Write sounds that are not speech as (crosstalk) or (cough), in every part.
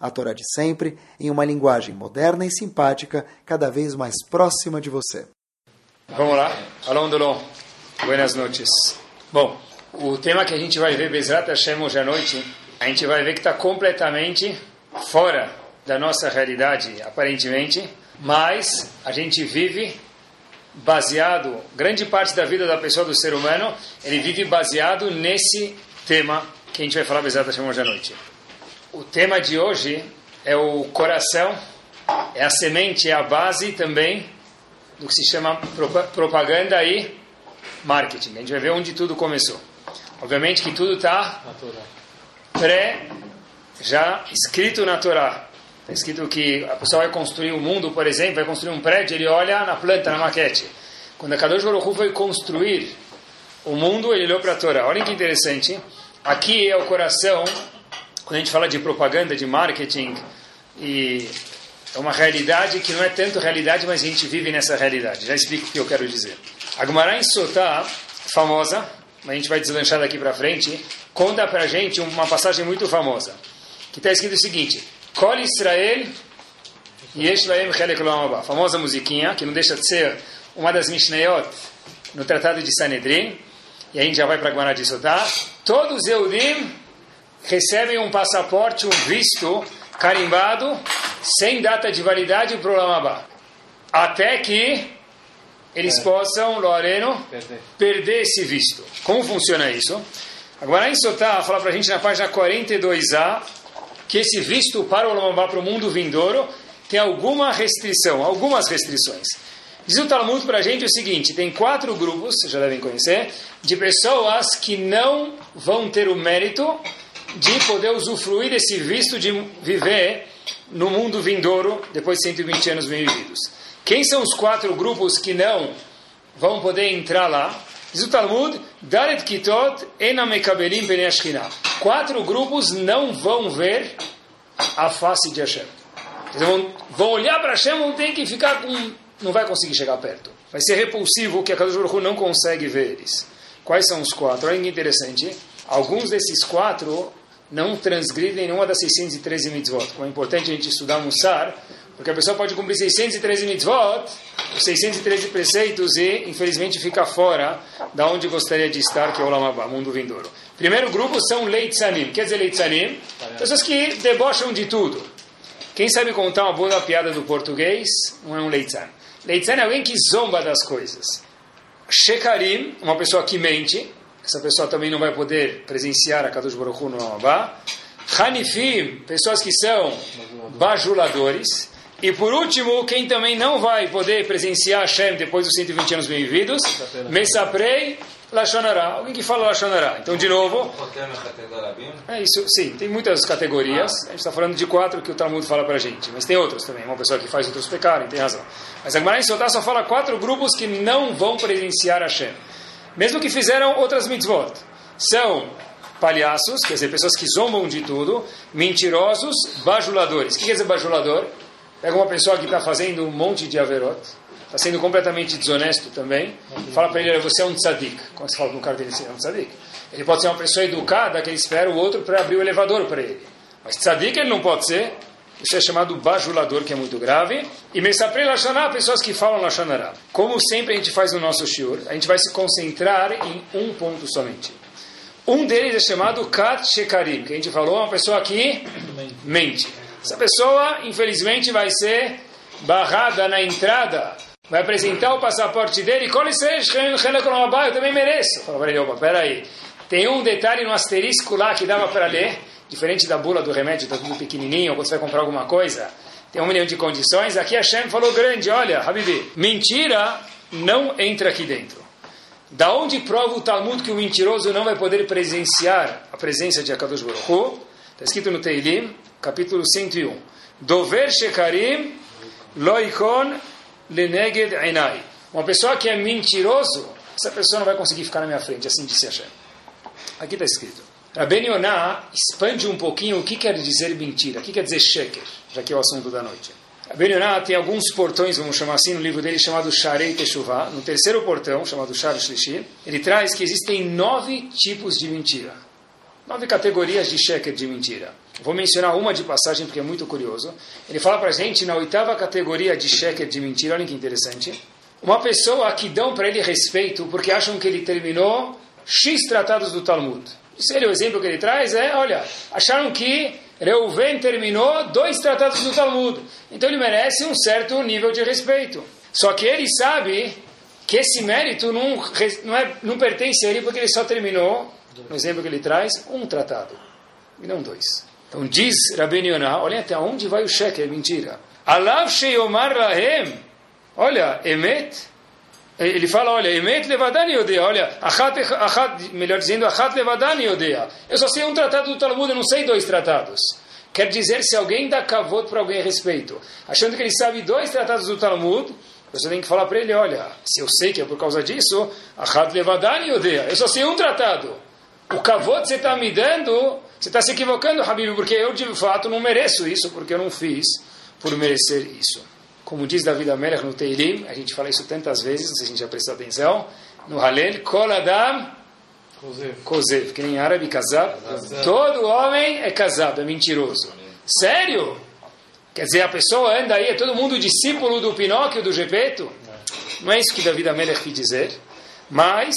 a Torá de sempre, em uma linguagem moderna e simpática, cada vez mais próxima de você. Vamos lá. Alô, Dolon. Buenas noites. Bom, o tema que a gente vai ver, Bezrat Hashem, hoje à noite, a gente vai ver que está completamente fora da nossa realidade, aparentemente, mas a gente vive baseado, grande parte da vida da pessoa, do ser humano, ele vive baseado nesse tema que a gente vai falar exatamente hoje à noite. O tema de hoje é o coração, é a semente, é a base também do que se chama propaganda e marketing. A gente vai ver onde tudo começou. Obviamente que tudo está pré, já escrito na Torá. Está escrito que a pessoa vai construir um mundo, por exemplo, vai construir um prédio, ele olha na planta, na maquete. Quando a Kadosh Baruch foi construir o mundo, ele olhou para a Torá. Olha que interessante. Aqui é o coração, quando a gente fala de propaganda, de marketing, e é uma realidade que não é tanto realidade, mas a gente vive nessa realidade. Já explico o que eu quero dizer. A Gemara em Sotá, famosa, a gente vai deslanchar daqui para frente, conta para a gente uma passagem muito famosa, que está escrito o seguinte, Kol Israel Yesh Laem Chelek Loam Famosa musiquinha, que não deixa de ser uma das Mishnayot no Tratado de Sanedrin. E a gente já vai para a Guará de Sotá. Todos os Eudim recebem um passaporte, um visto carimbado, sem data de validade para o Lamabá. Até que eles é. possam, Loreno, perder. perder esse visto. Como funciona isso? Agora em Sotá fala para a gente na página 42a que esse visto para o Olamabá, para o mundo vindouro, tem alguma restrição, algumas restrições. Diz o Talmud para a gente o seguinte: tem quatro grupos, vocês já devem conhecer, de pessoas que não vão ter o mérito de poder usufruir desse visto de viver no mundo vindouro depois de 120 anos bem vividos. Quem são os quatro grupos que não vão poder entrar lá? Diz o Talmud, Daret Kitot Enamekabelim Quatro grupos não vão ver a face de Hashem. Eles vão, vão olhar para Hashem, vão ter que ficar com... Não vai conseguir chegar perto. Vai ser repulsivo que a Kadosh Baruch não consegue ver eles. Quais são os quatro? Olha que interessante. Alguns desses quatro não transgridem nenhuma das 613 mitzvot. Como é importante a gente estudar Mussar, porque a pessoa pode cumprir 613 mitzvot, os 613 preceitos e, infelizmente, fica fora da onde gostaria de estar, que é o Lamabá, mundo vindouro. Primeiro grupo são leitzanim. Quer dizer leitzanim? Pessoas que debocham de tudo. Quem sabe contar uma boa piada do português não é um leitzan. Leitzan é alguém que zomba das coisas. Shekarim, uma pessoa que mente. Essa pessoa também não vai poder presenciar a Kadosh Baruch Hu no Lamabá. Hanifim, pessoas que são bajuladores. E por último, quem também não vai poder presenciar Hashem depois dos 120 anos bem-vindos, Mesaprei Lashonará. Alguém que fala Lashonará. Então, de novo. É isso, sim, tem muitas categorias. A gente está falando de quatro que o Talmud fala para a gente. Mas tem outras também. Uma pessoa que faz outros pecarem, tem razão. Mas a Gemara em só fala quatro grupos que não vão presenciar Hashem. Mesmo que fizeram outras mitzvot. São palhaços, quer dizer, pessoas que zombam de tudo, mentirosos, bajuladores. O que quer dizer bajulador? Pega uma pessoa que está fazendo um monte de averot, está sendo completamente desonesto também, fala para ele, você é um tzadik. Como você fala para um cara dele, você é um tzadik. Ele pode ser uma pessoa educada que ele espera o outro para abrir o elevador para ele. Mas tzadik ele não pode ser. Isso é chamado bajulador, que é muito grave. E Mesapre Lashaná, pessoas que falam Lashanará. Como sempre a gente faz no nosso shiur, a gente vai se concentrar em um ponto somente. Um deles é chamado Kat Shekarim, que a gente falou, uma pessoa que mente. Essa pessoa, infelizmente, vai ser barrada na entrada, vai apresentar o passaporte dele, e eu também mereço. Fala para ele, opa, peraí. Tem um detalhe no asterisco lá que dava para ler, diferente da bula do remédio, está tudo pequenininho, você vai comprar alguma coisa, tem um milhão de condições. Aqui a Shem falou grande, olha, Habibi, mentira não entra aqui dentro. Da onde prova o Talmud que o mentiroso não vai poder presenciar a presença de Akadosh Baruch? Está escrito no Teilim, capítulo 101. Dover Shekarim loikon leneged enai. Uma pessoa que é mentiroso, essa pessoa não vai conseguir ficar na minha frente, assim disse Hashem. Aqui está escrito. Rabben Yonah expande um pouquinho o que quer dizer mentira, o que quer dizer sheker, já que é o assunto da noite. Rabben Yonah tem alguns portões, vamos chamar assim, no livro dele chamado Sharei Teshuvah. No terceiro portão, chamado Shar Shlishi, ele traz que existem nove tipos de mentira. Nove categorias de sheker de mentira. Vou mencionar uma de passagem porque é muito curioso. Ele fala para gente na oitava categoria de sheker de mentira, olha que interessante. Uma pessoa que dão para ele respeito porque acham que ele terminou X tratados do Talmud. Seria o exemplo que ele traz é, olha, acharam que Reuven terminou dois tratados do Talmud. Então ele merece um certo nível de respeito. Só que ele sabe que esse mérito não, não, é, não pertence a ele porque ele só terminou, no exemplo que ele traz, um tratado. E não dois. Então diz Rabbi Yonah, olha até onde vai o cheque, é mentira. Alav sheyomar olha, emet, ele fala, olha, Emet levadani odeia, olha, achat, achat, melhor dizendo, achat levadani odeia. Eu só sei um tratado do Talmud, eu não sei dois tratados. Quer dizer, se alguém dá kavod para alguém a respeito, achando que ele sabe dois tratados do Talmud, você tem que falar para ele, olha, se eu sei que é por causa disso, achat levadani odeia. Eu só sei um tratado. O kavod você está me dando, você está se equivocando, Habib, porque eu de fato não mereço isso, porque eu não fiz por merecer isso. Como diz David Amelech no Teilim, a gente fala isso tantas vezes, não sei se a gente já prestou atenção, no Halel, Kol Adam Kozev, que nem árabe, Kazab. Todo homem é Kazab, é mentiroso. Sério? Quer dizer, a pessoa anda aí, é todo mundo discípulo do Pinóquio, do Gepeto? Não é isso que David Amelech quis dizer. Mas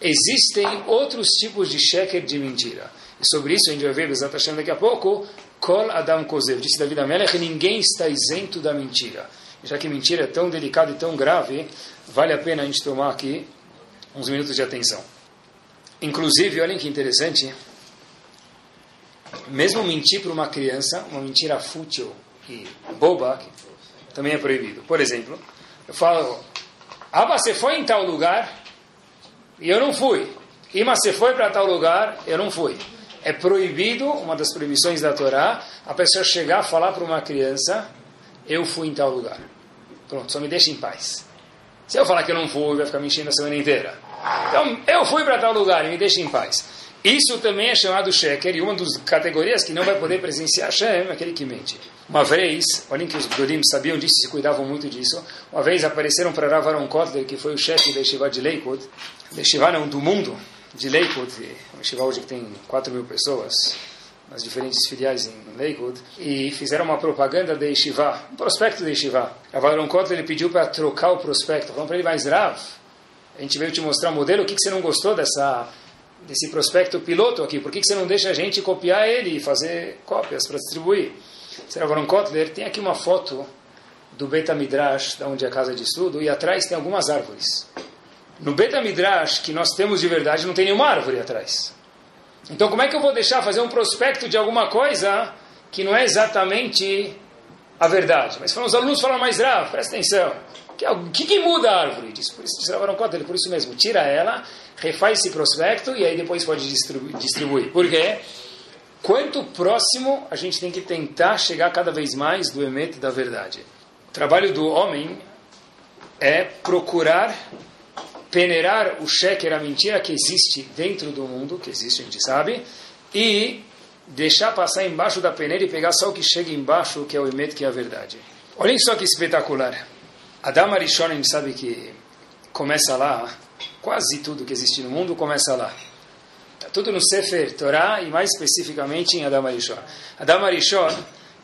existem outros tipos de sheker de mentira. E sobre isso a gente vai ver Bezat Hashem daqui a pouco. Kol Adam Kozev. Disse David Amelech, ninguém está isento da mentira. Já que mentira é tão delicada e tão grave, vale a pena a gente tomar aqui uns minutos de atenção. Inclusive, olhem que interessante, mesmo mentir para uma criança, uma mentira fútil e boba, também é proibido. Por exemplo, eu falo, Aba, você foi em tal lugar e eu não fui. Ima, você foi para tal lugar, eu não fui é proibido, uma das proibições da Torá, a pessoa chegar a falar para uma criança, eu fui em tal lugar. Pronto, só me deixa em paz. Se eu falar que eu não fui, vai ficar me enchendo a semana inteira. Então, eu fui para tal lugar e me deixa em paz. Isso também é chamado sheker, e uma das categorias que não vai poder presenciar Shem é aquele que mente. Uma vez, olhem que os Godim sabiam disso, se cuidavam muito disso, uma vez apareceram para Rav Kotler, que foi o chefe da Yeshiva de Lakewood, da Yeshiva não, do mundo, de Lakewood, um Yeshiva hoje que tem 4 mil pessoas, nas diferentes filiais em Lakewood, e fizeram uma propaganda de Yeshiva, um prospecto de Yeshiva. Rav Aaron Kotler ele pediu para trocar o prospecto, falando para ele, mais Rav, a gente veio te mostrar um modelo, o que, que você não gostou dessa, desse prospecto piloto aqui? Por que, que você não deixa a gente copiar ele e fazer cópias para distribuir? Rav Aaron Kotler tem aqui uma foto do Beta Midrash, da onde é a casa de estudo, e atrás tem algumas árvores. No Beta Midrash, que nós temos de verdade, não tem nenhuma árvore atrás. Então, como é que eu vou deixar fazer um prospecto de alguma coisa que não é exatamente a verdade? Mas os alunos falam mais grave, presta atenção. O que, que, muda a árvore? Diz, por isso, gravaram conta, por isso mesmo. Tira ela, refaz esse prospecto e aí depois pode distribuir. distribuir. Por quê? Quanto próximo a gente tem que tentar chegar cada vez mais do emete da verdade. O trabalho do homem é procurar peneirar o sheker, a mentira que existe dentro do mundo, que existe, a gente sabe, e deixar passar embaixo da peneira e pegar só o que chega embaixo, que é o emet, que é a verdade. Olhem só que espetacular. Adam gente sabe que começa lá, quase tudo que existe no mundo começa lá. Está tudo no Sefer Torah e mais especificamente em Adam Arishon. Adam Arishon,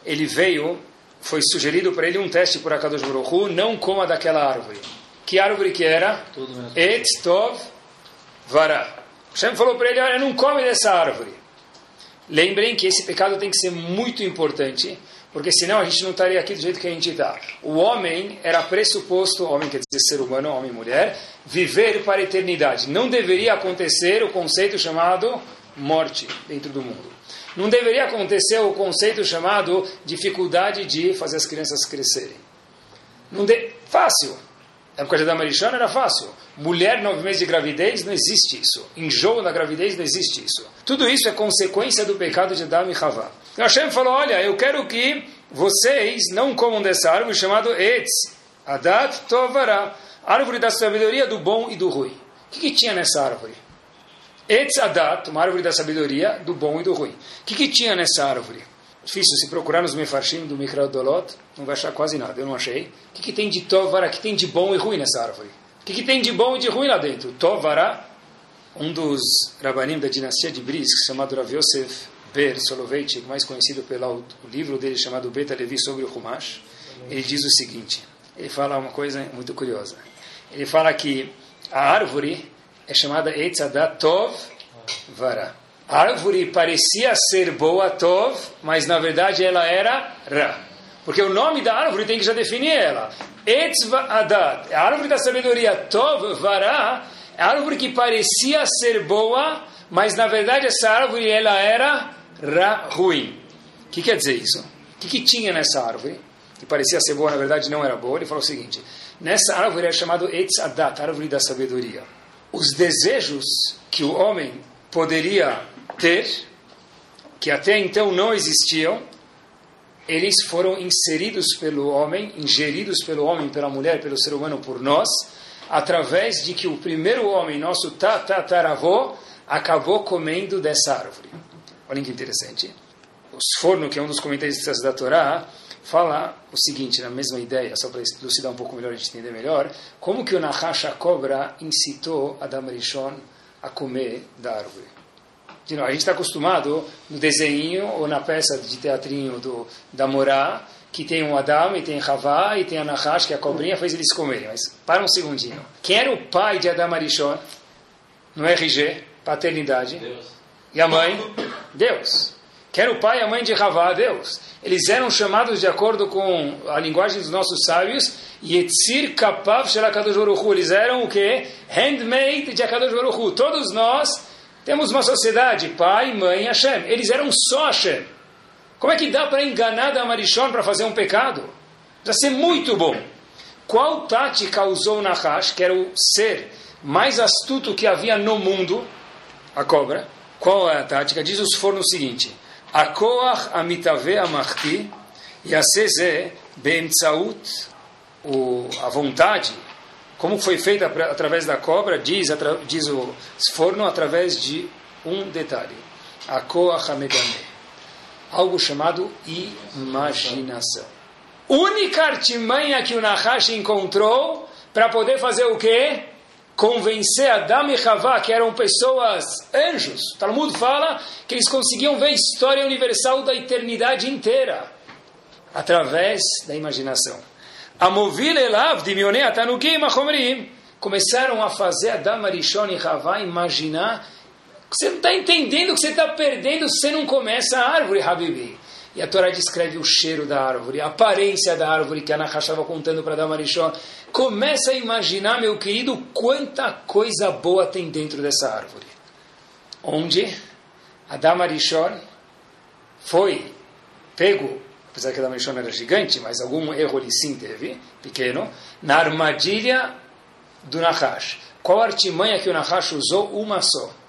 ele veio, foi sugerido para ele um teste por Akadosh Baruch Hu, não coma daquela árvore. Que árvore que era? Et Tov Vara. Hashem falou para ele, olha, não come dessa árvore. Lembrem que esse pecado tem que ser muito importante, porque senão a gente não estaria aqui do jeito que a gente está. O homem era pressuposto, homem quer dizer ser humano, homem e mulher, viver para a eternidade. Não deveria acontecer o conceito chamado morte dentro do mundo. Não deveria acontecer o conceito chamado dificuldade de fazer as crianças crescerem. Não de... Fácil. Na época de Adam Arishon era fácil. Mulher, nove meses de gravidez, não existe isso. Enjoo na gravidez, não existe isso. Tudo isso é consequência do pecado de Adam e Havá. Então Hashem falou, olha, eu quero que vocês não comam dessa árvore chamada Etz, Adat Tovara, árvore da sabedoria do bom e do ruim. O que, que tinha nessa árvore? Etz Adat, uma árvore da sabedoria do bom e do ruim. O que, que tinha nessa árvore? Difícil, se procurar nos Mefarshim do Mikra Dolot, não vai achar quase nada, eu não achei. O que, que tem de Tovara, o que tem de bom e ruim nessa árvore? O que, que tem de bom e de ruim lá dentro? Tovara, um dos rabanim da dinastia de Bris, chamado Rav Yosef Ber Soloveitchik, mais conhecido pelo livro dele chamado Beta Levi sobre o Humash, ele diz o seguinte, ele fala uma coisa muito curiosa. Ele fala que a árvore é chamada Eitzadat Tov Vara. Árvore parecia ser boa, Tov, mas na verdade ela era Ra. Porque o nome da árvore tem que já definir ela. Etzvadat, a árvore da sabedoria, Tov Vara, é a árvore que parecia ser boa, mas na verdade essa árvore ela era Ra ruim. O que quer dizer isso? O que, que tinha nessa árvore? Que parecia ser boa, na verdade não era boa. Ele falou o seguinte: nessa árvore é chamado Etzadat, árvore da sabedoria. Os desejos que o homem poderia ter, que até então não existiam, eles foram inseridos pelo homem, ingeridos pelo homem, pela mulher, pelo ser humano, por nós, através de que o primeiro homem, nosso tataravô, acabou comendo dessa árvore. Olhem que interessante. O Sforno, que é um dos comentaristas da Torá, fala o seguinte, na mesma ideia, só para elucidar um pouco melhor, a gente entender melhor, como que o Nahash, a cobra, incitou Adam Rishon a comer da árvore. De novo, a gente está acostumado no desenho ou na peça de teatrinho do, da Morá, que tem um Adam e tem Havá e tem a Nahash, que é a cobrinha, fez eles comerem. Mas para um segundinho. Quem era o pai de Adam Arishon? No RG, paternidade. Deus. E a mãe? Deus. Quem era o pai e a mãe de Havá? Deus. Eles eram chamados de acordo com a linguagem dos nossos sábios, Yetzir Kapav Shelakadosh Eles eram o quê? Handmade de Akadosh Todos nós temos uma sociedade, pai, mãe, Hashem. Eles eram só Hashem. Como é que dá para enganar da Marishon para fazer um pecado? Precisa ser muito bom. Qual tática usou Nahash, que era o ser mais astuto que havia no mundo, a cobra? Qual é a tática? Diz os fornos o seguinte: Akoach amitave amachti yaseze beemtsaut a vontade, como foi feita através da cobra, diz, diz o forno, através de um detalhe. Akoach amedame algo chamado imaginação. Única artimanha que o Nahash encontrou para poder fazer o quê? Convencer Adam e Havá, que eram pessoas anjos. O Talmud fala que eles conseguiam ver a história universal da eternidade inteira através da imaginação. Amovil elav dimionei atanukim achomrim. Começaram a fazer Adam, Arishon e Havá imaginar você não está entendendo que você está perdendo se você não começa a árvore, Habibi. E a Torá descreve o cheiro da árvore, a aparência da árvore que a Nahash estava contando para Damarishon. Começa a imaginar, meu querido, quanta coisa boa tem dentro dessa árvore. Onde a Damarishon foi pego, apesar que a Damarishon era gigante, mas algum erro ele sim teve, pequeno, na armadilha do Nahash. Qual artimanha que o Nahash usou? Uma só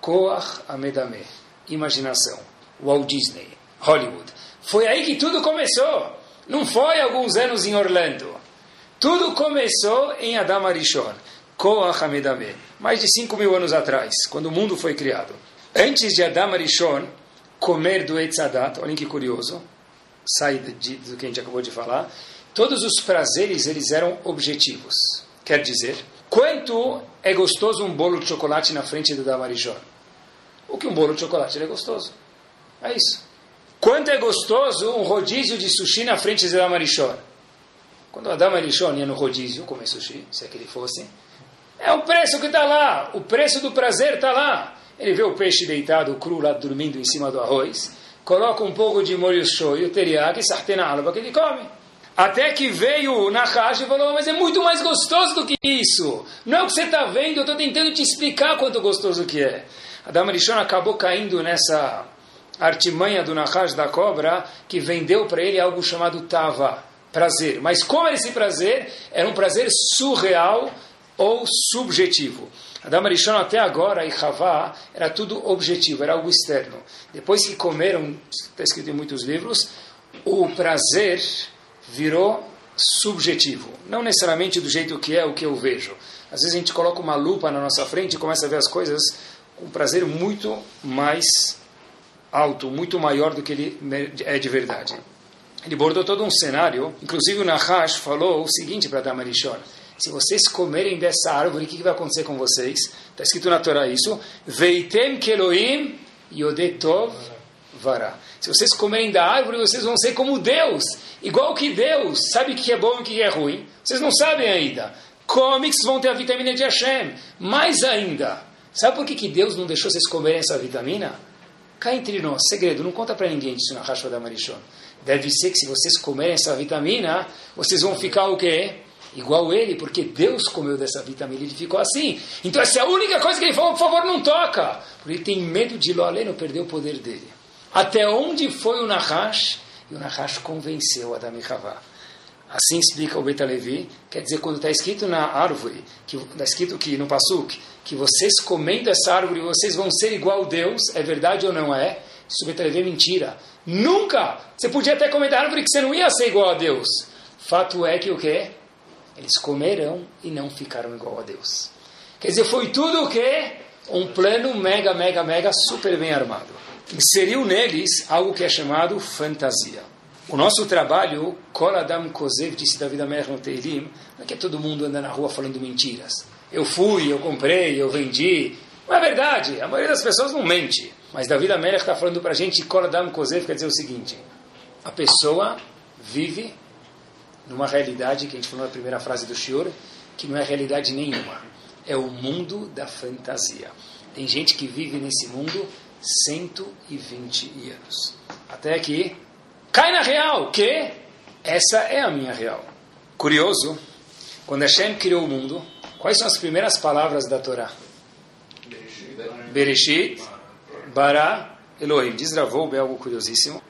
Koach Amedame, imaginação. Walt Disney, Hollywood. Foi aí que tudo começou. Não foi alguns anos em Orlando. Tudo começou em Adam Arishon. Koach Amedame. Mais de 5 mil anos atrás, quando o mundo foi criado. Antes de Adam Arishon comer do Etzadat, olhem que curioso, sai do que a gente acabou de falar, todos os prazeres eles eram objetivos. Quer dizer, quanto é gostoso um bolo de chocolate na frente do Damarishon? o que um bolo de chocolate é gostoso. É isso. Quanto é gostoso um rodízio de sushi na frente de Adama Rishon? Quando o Adama Rishon ia no rodízio comer sushi, se é que ele fosse, é o preço que está lá, o preço do prazer está lá. Ele vê o peixe deitado, cru, lá dormindo em cima do arroz, coloca um pouco de molho shoyu, teriyaki, sartena alba, que ele come. Até que veio o Nahash e falou, mas é muito mais gostoso do que isso. Não é o que você está vendo, eu estou tentando te explicar quanto gostoso que é. Adam Rishon acabou caindo nessa artimanha do Nahash da cobra, que vendeu para ele algo chamado Tava, prazer. Mas como era esse prazer? Era um prazer surreal ou subjetivo. Adam Rishon até agora e Havá era tudo objetivo, era algo externo. Depois que comeram, está escrito em muitos livros, o prazer virou subjetivo, não necessariamente do jeito que é o que eu vejo. Às vezes a gente coloca uma lupa na nossa frente e começa a ver as coisas com um prazer muito mais alto, muito maior do que ele é de verdade. Ele bordou todo um cenário, inclusive o Nahash falou o seguinte para Damarishon, se vocês comerem dessa árvore, o que, vai acontecer com vocês? Está escrito na Torá isso, Veitem keloim yodetov vara. Se vocês comerem da árvore, vocês vão ser como Deus, igual que Deus, sabe o que é bom e o que é ruim. Vocês não sabem ainda. Que vão ter a vitamina de Hashem. Mais ainda, sabe por que, que Deus não deixou vocês comerem essa vitamina? Cá entre nós, segredo, não conta para ninguém disso na Rashva da Marichon. Deve ser que se vocês comerem essa vitamina, vocês vão ficar o quê? Igual ele, porque Deus comeu dessa vitamina ele ficou assim. Então essa é a única coisa que ele falou, por favor, não toca. Porque ele tem medo de Loaleno perder o poder dele. Até onde foi o Nahash? E o Nahash convenceu Adam e Havá. Assim explica o Beta Levi, quer dizer, quando está escrito na árvore, que está escrito aqui no Pasuk, que vocês comendo essa árvore, vocês vão ser igual a Deus, é verdade ou não é? Isso Beta Levi é mentira. Nunca! Você podia até comer da árvore que você não ia ser igual a Deus. Fato é que o quê? Eles comerão e não ficaram igual a Deus. Quer dizer, foi tudo o quê? Um plano mega, mega, mega super bem armado. Inseriu neles algo que é chamado fantasia. O nosso trabalho, Kol Adam Kozev, disse David Amer no Teilim, não é que todo mundo anda na rua falando mentiras. Eu fui, eu comprei, eu vendi. Não é verdade, a maioria das pessoas não mente. Mas David Amer está falando para a gente, Kol Adam Kozev quer dizer o seguinte, a pessoa vive numa realidade que a gente falou na primeira frase do Shior, que não é realidade nenhuma. É o mundo da fantasia. Tem gente que vive nesse mundo 120 anos. Até que Cai na real, que essa é a minha real. Curioso, quando Hashem criou o mundo, quais são as primeiras palavras da Torá? Bereshit, Bara, Elohim. Diz Ravou, é algo curiosíssimo.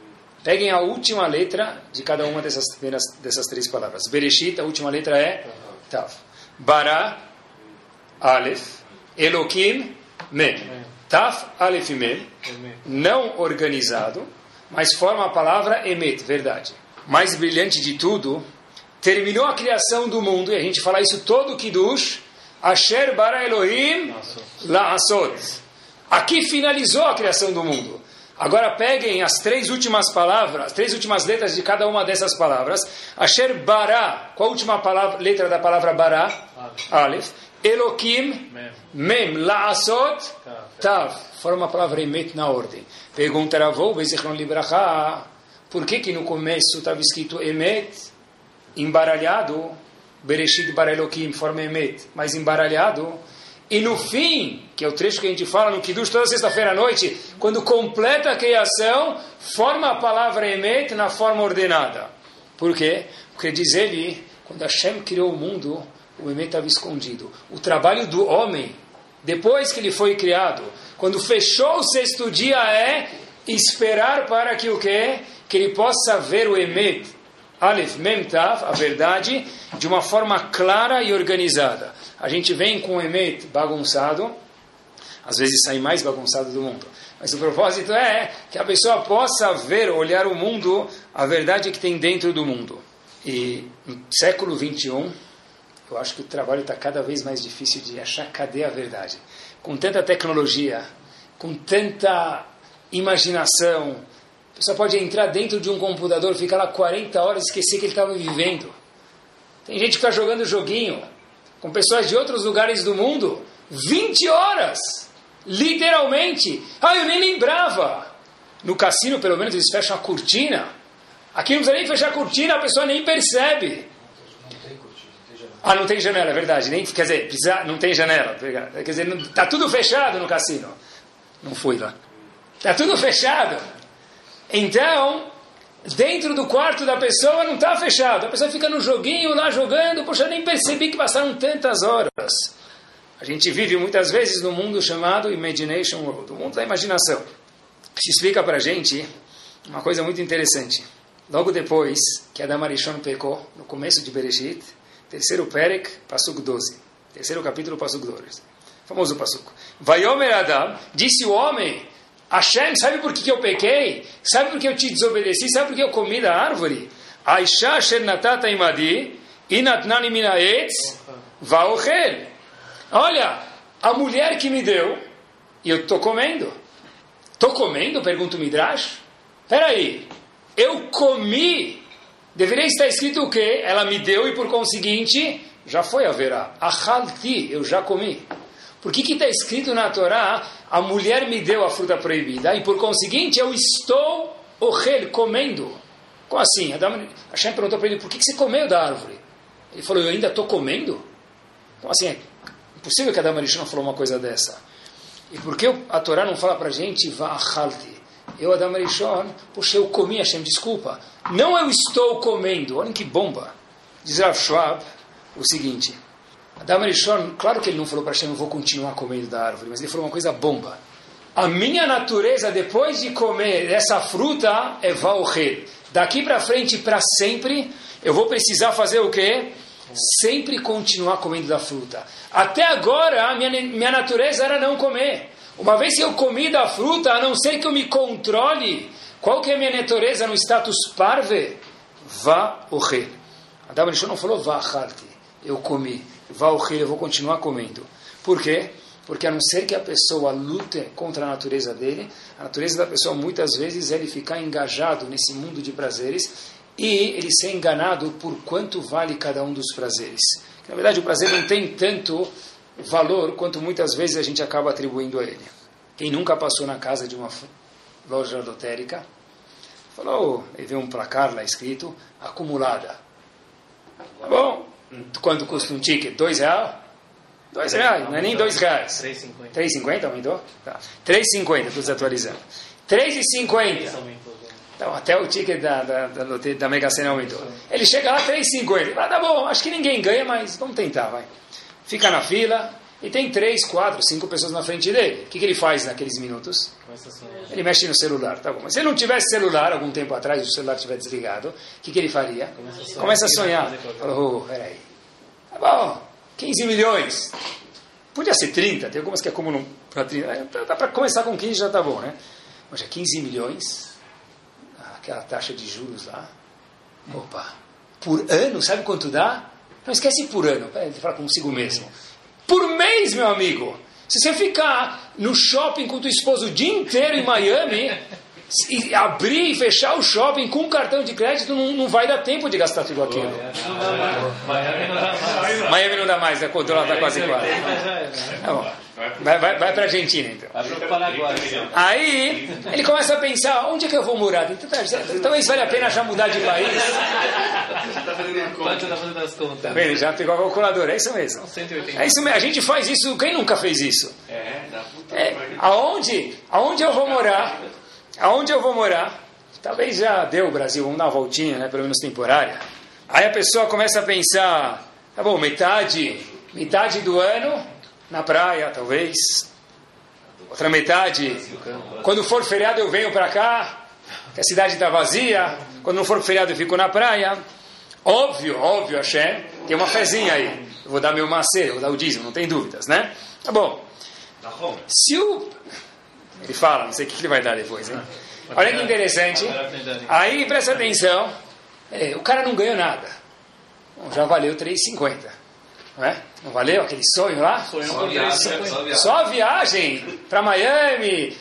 Peguem a última letra de cada uma dessas, dessas três palavras. Bereshit, a última letra é Tav. Bara, Aleph. Elohim, Mem. Tav, Aleph e Mem. Não organizado mas forma a palavra emet, verdade. Mais brilhante de tudo, terminou a criação do mundo, e a gente fala isso todo o Kiddush, Asher bara Elohim la'asot. Aqui finalizou a criação do mundo. Agora peguem as três últimas palavras, as três últimas letras de cada uma dessas palavras. Asher bara, qual a última palavra, letra da palavra bara? Aleph. Elohim, mem, la'asot, tav. Forma a palavra emet na ordem. Pergunta Ravou, Bezichron Libraha, por que que no começo estava escrito Emet, embaralhado, Bereshit Barelokim, forma Emet, mas embaralhado, e no fim, que é o trecho que a gente fala no Kiddush toda sexta-feira à noite, quando completa a criação, forma a palavra Emet na forma ordenada. Por quê? Porque diz ele, quando Hashem criou o mundo, o Emet estava escondido. O trabalho do homem, depois que ele foi criado, quando fechou o sexto dia é esperar para que o quê? Que ele possa ver o Emet, Aleph Mem Tav, a verdade, de uma forma clara e organizada. A gente vem com o Emet bagunçado, às vezes sai mais bagunçado do mundo. Mas o propósito é que a pessoa possa ver, olhar o mundo, a verdade que tem dentro do mundo. E no século 21, eu acho que o trabalho está cada vez mais difícil de achar cadê a verdade com tanta tecnologia, com tanta imaginação, pessoa pode entrar dentro de um computador, ficar lá 40 horas e esquecer que ele estava vivendo. Tem gente que está jogando joguinho com pessoas de outros lugares do mundo, 20 horas, literalmente. Ah, eu nem lembrava. No cassino, pelo menos, eles fecham a cortina. Aqui não precisa nem fechar a cortina, a pessoa nem percebe. Ah, não tem janela, é verdade. Nem, quer dizer, precisa, não tem janela. Quer dizer, está tudo fechado no cassino. Não fui lá. Está tudo fechado. Então, dentro do quarto da pessoa não está fechado. A pessoa fica no joguinho lá jogando. Poxa, eu nem percebi que passaram tantas horas. A gente vive muitas vezes no mundo chamado Imagination World, o mundo da imaginação. Se explica para a gente uma coisa muito interessante. Logo depois que Adam Arishon pecou, no começo de Bereshit, Terceiro Perek, Pasuk 12. Terceiro capítulo, Pasuk 12. Famoso Pasuk. Vaiomer Adam, disse o homem, Hashem, sabe por que, eu pequei? Sabe por que eu te desobedeci? Sabe por que eu comi da árvore? Aisha Sher Natata Imadi Inatnani Minaetz Vaochel. Olha, a mulher que me deu, e eu estou comendo. Estou comendo? Pergunta o Midrash. Peraí, eu comi. Deveria estar escrito o quê? Ela me deu e por conseguinte já foi a verá. Achalti, eu já comi. Por que está escrito na Torá, a mulher me deu a fruta proibida e por conseguinte eu estou orel, comendo? Como assim? Adam, Hashem perguntou para ele, por que, que você comeu da árvore? Ele falou, eu ainda estou comendo? Então assim, é impossível que Adam Arishon falou uma coisa dessa. E por que a Torá não fala para a gente, vá achalti? Eu, Adam Arishon, poxa, eu comi, Hashem, desculpa. Não eu estou comendo, olhem que bomba. Diz Rav Schwab o seguinte, Adam Arishon, claro que ele não falou para Hashem, eu vou continuar comendo da árvore, mas ele falou uma coisa bomba. A minha natureza, depois de comer essa fruta, é valher. Daqui para frente, para sempre, eu vou precisar fazer o quê? Sempre continuar comendo da fruta. Até agora, a minha, minha natureza era não comer. Uma vez que eu comi da fruta, a não ser que eu me controle, qual que é a minha natureza no status parve? Vá o rei. Adam Arishon não falou vá eu comi. Rei, eu vou continuar comendo. Por quê? Porque a não ser que a pessoa lute contra a natureza dele, a natureza da pessoa muitas vezes é ele ficar engajado nesse mundo de prazeres e ele ser enganado por quanto vale cada um dos prazeres. Na verdade, o prazer não tem tanto valor quanto muitas vezes a gente acaba atribuindo a ele. Quem nunca passou na casa de uma loja lotérica, falou, ele vê um placar lá escrito, acumulada. Tá bom, quanto custa um ticket? Dois reais? Dois reais, não é nem dois reais. 3,50. 3,50 aumentou? Tá. 3,50, estou desatualizando. 3,50. Então, até o ticket da, da, da, da Mega Sena aumentou. Ele chega lá 3,50. Ah, tá bom, acho que ninguém ganha, mas vamos tentar, vai. Fica na fila e tem 3, 4, 5 pessoas na frente dele. O que, que ele faz naqueles minutos? Ele mexe no celular, tá bom. Mas se ele não tivesse celular, algum tempo atrás, o celular estiver desligado, o que, que ele faria? Começa a sonhar. Falou, oh, peraí. Tá bom, 15 milhões. Podia ser 30, tem algumas que acumulam para 30. Dá para começar com 15 já tá bom, né? Mas é 15 milhões, aquela taxa de juros lá. Opa, por ano, sabe quanto dá? Não esquece por ano, ele fala consigo mesmo. Por mês, meu amigo. Se você ficar no shopping com tua esposa o dia inteiro em Miami, e abrir e fechar o shopping com um cartão de crédito, não, não vai dar tempo de gastar tudo aquilo. Miami não dá mais, né? o dólar está quase quase. Tá bom. Vai, vai, vai para a Argentina, então. Aí, ele começa a pensar, onde é que eu vou morar? Então, talvez valha a pena já mudar de país. Está fazendo as contas. Tá vendo? Já pegou a calculadora, é isso mesmo. É isso mesmo. A gente faz isso, quem nunca fez isso? É, aonde, aonde eu vou morar? Aonde eu vou morar? Talvez já deu o Brasil, vamos dar uma voltinha, né, pelo menos temporária. Aí a pessoa começa a pensar, tá bom, metade, metade do ano na praia, talvez. Outra metade, quando for feriado eu venho para cá, que a cidade está vazia. Quando não for feriado eu fico na praia. Óbvio, óbvio, Hashem, tem uma fezinha aí. Eu vou dar meu maceiro, vou dar o dízimo, não tem dúvidas, né? Tá bom. Se o... Ele fala, não sei o que ele vai dar depois, hein? Olha que interessante. Aí, presta atenção. É, o cara não ganhou nada. Bom, já valeu 3,50. Não é? Não valeu aquele sonho lá? Sonho só, viagem, só a viagem para Miami,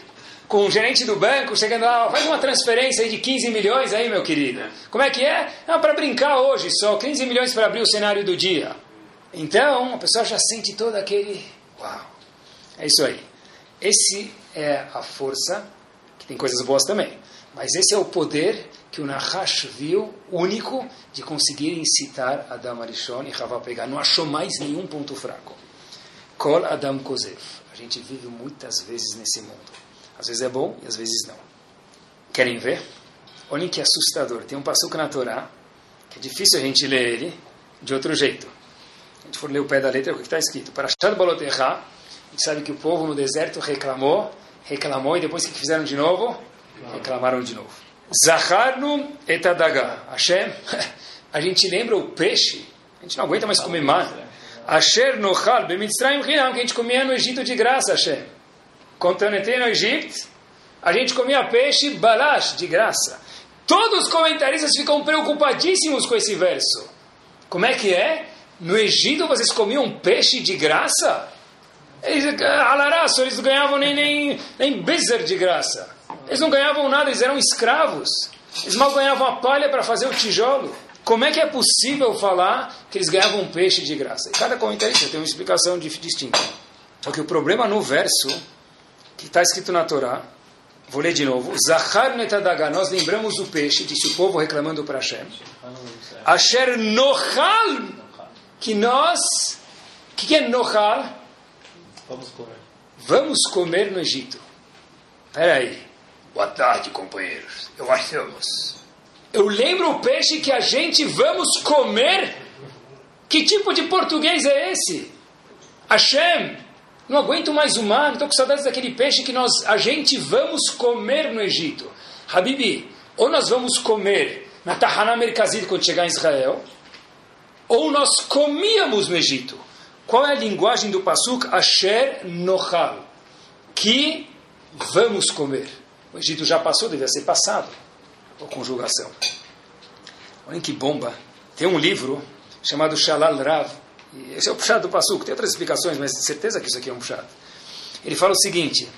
com o gerente do banco chegando lá, faz uma transferência aí de 15 milhões aí, meu querido. Como é que é? Não, para brincar hoje só, 15 milhões para abrir o cenário do dia. Então, a pessoa já sente todo aquele. Uau! É isso aí. Esse é a força, que tem coisas boas também, mas esse é o poder que o Nahash viu, único, de conseguir incitar Adam Arishon e Havá pegar. Não achou mais nenhum ponto fraco. Kol Adam Kozev. A gente vive muitas vezes nesse mundo. Às vezes é bom e às vezes não. Querem ver? Olhem que assustador. Tem um passuco na Torá, que é difícil a gente ler ele de outro jeito. A gente for ler o pé da letra, é o que está escrito. Para Shad Baloterra, a gente sabe que o povo no deserto reclamou, reclamou, e depois que fizeram de novo, reclamaram de novo. Zacharnu etadaga. Hashem, (laughs) a gente lembra o peixe, a gente não aguenta mais comer mais. Asher nochal bemitzrayim hinam, que a gente comia no Egito de graça, Hashem. Entrei no Egito, A gente comia peixe balash, de graça. Todos os comentaristas ficam preocupadíssimos com esse verso. Como é que é? No Egito vocês comiam peixe de graça? Eles, alaraço, eles ganhavam nem, nem, nem bezer de graça. Eles não ganhavam nada, eles eram escravos. Eles mal ganhavam a palha para fazer o tijolo. Como é que é possível falar que eles ganhavam peixe de graça? E cada comentarista tem uma explicação distinta. Só que o problema no verso, que está escrito na Torá, vou ler de novo. Zahar netadaga, nós lembramos o peixe, disse o povo reclamando para Hashem. Asher nochal, que nós, o que, que é nochal? Vamos comer. Vamos comer no Egito. Espera aí. Boa tarde, companheiros. Eu achamos. Eu lembro o peixe que a gente vamos comer? Que tipo de português é esse? Hashem, não aguento mais o mar, estou com saudades daquele peixe que nós, a gente vamos comer no Egito. Habibi, ou nós vamos comer na Tahana Merkazit quando chegar em Israel, ou nós comíamos no Egito. Qual é a linguagem do Pasuk? Asher Nochal. Que vamos comer. O Egito já passou, devia ser passado. Ou conjugação. Olhem que bomba. Tem um livro chamado Shalal Rav. Esse é o puxado do Pasuk. Tem outras explicações, mas certeza que isso aqui é um puxado. Ele fala o seguinte.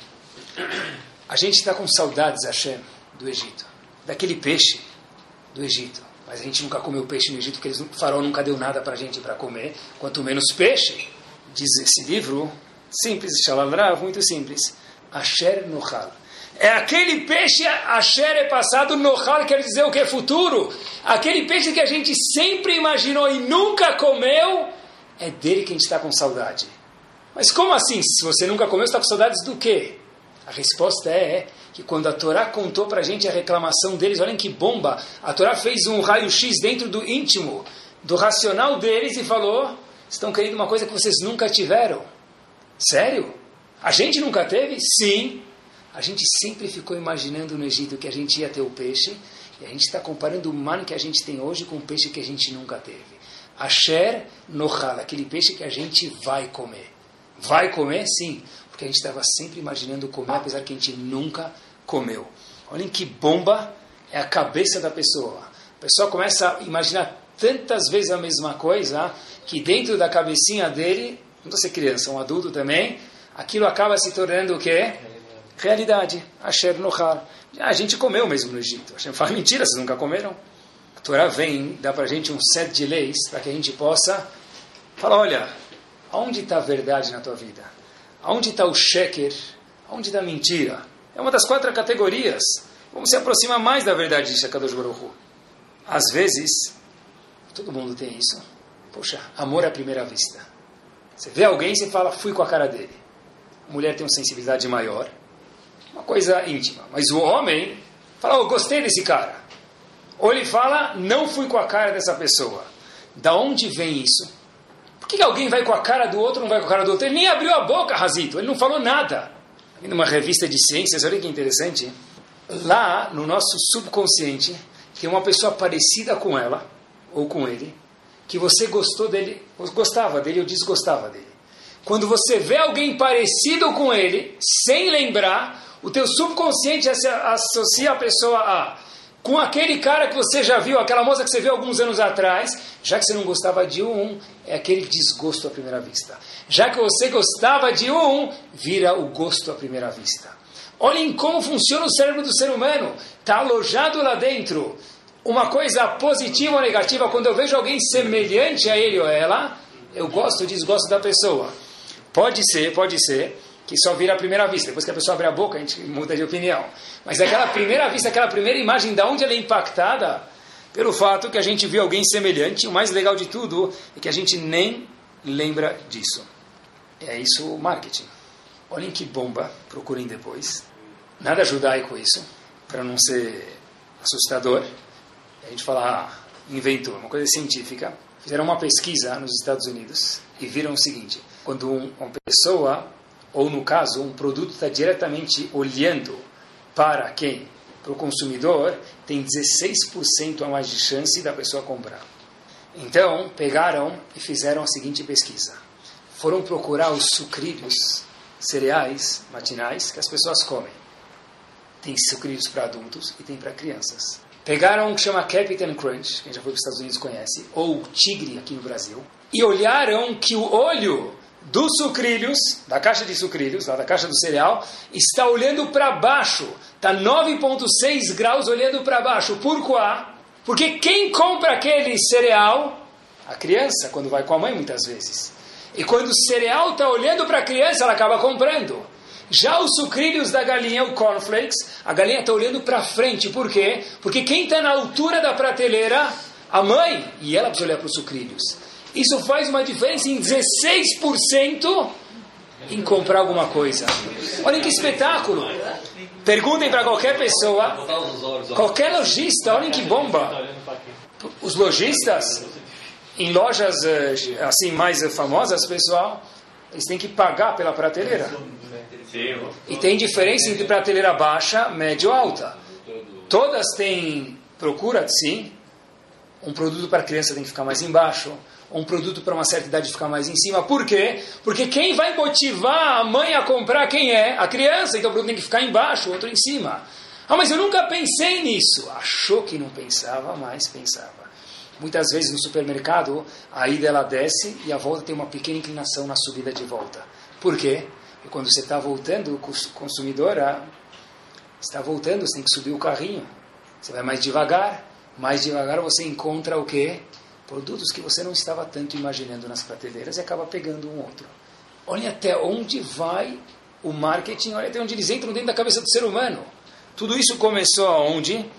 A gente está com saudades, Hashem, do Egito. Daquele peixe do Egito. Mas a gente nunca comeu peixe no Egito, porque o faraó nunca deu nada para a gente para comer, quanto menos peixe. Diz esse livro, simples, Shaladrav, muito simples. Asher Nohal. É aquele peixe, Asher é passado, Nohal quer dizer o que é futuro. Aquele peixe que a gente sempre imaginou e nunca comeu, é dele que a gente está com saudade. Mas como assim? Se você nunca comeu, está com saudades do quê? A resposta é que quando a Torá contou para a gente a reclamação deles, olhem que bomba, a Torá fez um raio-x dentro do íntimo, do racional deles e falou: estão querendo uma coisa que vocês nunca tiveram. Sério? A gente nunca teve? Sim. A gente sempre ficou imaginando no Egito que a gente ia ter o peixe, e a gente está comparando o man que a gente tem hoje com o peixe que a gente nunca teve. Asher nohal, aquele peixe que a gente vai comer. Vai comer? Sim que a gente estava sempre imaginando comer, apesar que a gente nunca comeu. Olhem que bomba é a cabeça da pessoa. A pessoa começa a imaginar tantas vezes a mesma coisa que dentro da cabecinha dele, não ser criança, um adulto também, aquilo acaba se tornando o quê? Realidade. Asher Nohar. A gente comeu mesmo no Egito. Hashem fala, mentira, vocês nunca comeram. A Torá vem, dá para a gente um set de leis para que a gente possa falar, olha, onde está a verdade na tua vida? Aonde está o sheker? Aonde está a mentira? É uma das quatro categorias. Vamos se aproximar mais da verdade de Shakadosh Baruch. Às vezes, todo mundo tem isso. Poxa, amor à primeira vista. Você vê alguém e fala, fui com a cara dele. A mulher tem uma sensibilidade maior. Uma coisa íntima. Mas o homem fala, oh, gostei desse cara. Ou ele fala, não fui com a cara dessa pessoa. Da onde vem isso? que, que alguém vai com a cara do outro não vai com a cara do outro? Ele nem abriu a boca, Razito, ele não falou nada. Numa revista de ciências, olha que interessante. Lá, no nosso subconsciente, tem uma pessoa parecida com ela, ou com ele, que você gostou dele, ou gostava dele ou desgostava dele. Quando você vê alguém parecido com ele, sem lembrar, o teu subconsciente associa a pessoa a com aquele cara que você já viu, aquela moça que você viu alguns anos atrás, já que você não gostava de um, é aquele desgosto à primeira vista. Já que você gostava de um, vira o gosto à primeira vista. Olhem como funciona o cérebro do ser humano. Está alojado lá dentro. Uma coisa positiva ou negativa, quando eu vejo alguém semelhante a ele ou ela, eu gosto ou desgosto da pessoa. Pode ser, pode ser que só vira a primeira vista. Depois que a pessoa abre a boca, a gente muda de opinião. Mas aquela primeira vista, aquela primeira imagem, da onde ela é impactada? Pelo fato que a gente viu alguém semelhante. O mais legal de tudo é que a gente nem lembra disso. É isso o marketing. Olhem que bomba, procurem depois. Nada judaico isso, para não ser assustador. A gente fala, ah, inventou, uma coisa científica. Fizeram uma pesquisa nos Estados Unidos e viram o seguinte: quando uma pessoa ou no caso, um produto está diretamente olhando para quem? Para o consumidor, tem 16% a mais de chance da pessoa comprar. Então, pegaram e fizeram a seguinte pesquisa. Foram procurar os sucrilhos, cereais matinais que as pessoas comem. Tem sucrilhos para adultos e tem para crianças. Pegaram um que chama Captain Crunch, quem já foi para os Estados Unidos conhece, ou Tigre aqui no Brasil, e olharam que o olho dos sucrilhos, da caixa de sucrilhos, da caixa do cereal, está olhando para baixo. Está 9,6 graus olhando para baixo. Por quê? Porque quem compra aquele cereal? A criança, quando vai com a mãe, muitas vezes. E quando o cereal está olhando para a criança, ela acaba comprando. Já os sucrilhos da galinha, o cornflakes, a galinha está olhando para frente. Por quê? Porque quem está na altura da prateleira, a mãe, e ela precisa olhar para os sucrilhos. Isso faz uma diferença em 16% em comprar alguma coisa. Olhem que espetáculo! Perguntem para qualquer pessoa, qualquer lojista, olhem que bomba. Os lojistas, em lojas eh, assim mais famosas, pessoal, eles têm que pagar pela prateleira. E tem diferença entre prateleira baixa, média ou alta. Todas têm procura, sim. Um produto para criança tem que ficar mais embaixo um produto para uma certa idade ficar mais em cima. Por quê? Porque quem vai motivar a mãe a comprar quem é? A criança. Então o produto tem que ficar embaixo, o outro em cima. Ah, mas eu nunca pensei nisso. Achou que não pensava, mas pensava. Muitas vezes no supermercado, a ida ela desce e a volta tem uma pequena inclinação na subida de volta. Por quê? Porque quando você está voltando, o consumidor está voltando, você tem que subir o carrinho. Você vai mais devagar, mais devagar você encontra o quê? Produtos que você não estava tanto imaginando nas prateleiras e acaba pegando um outro. Olha até onde vai o marketing, olha até onde eles entram dentro da cabeça do ser humano. Tudo isso começou aonde?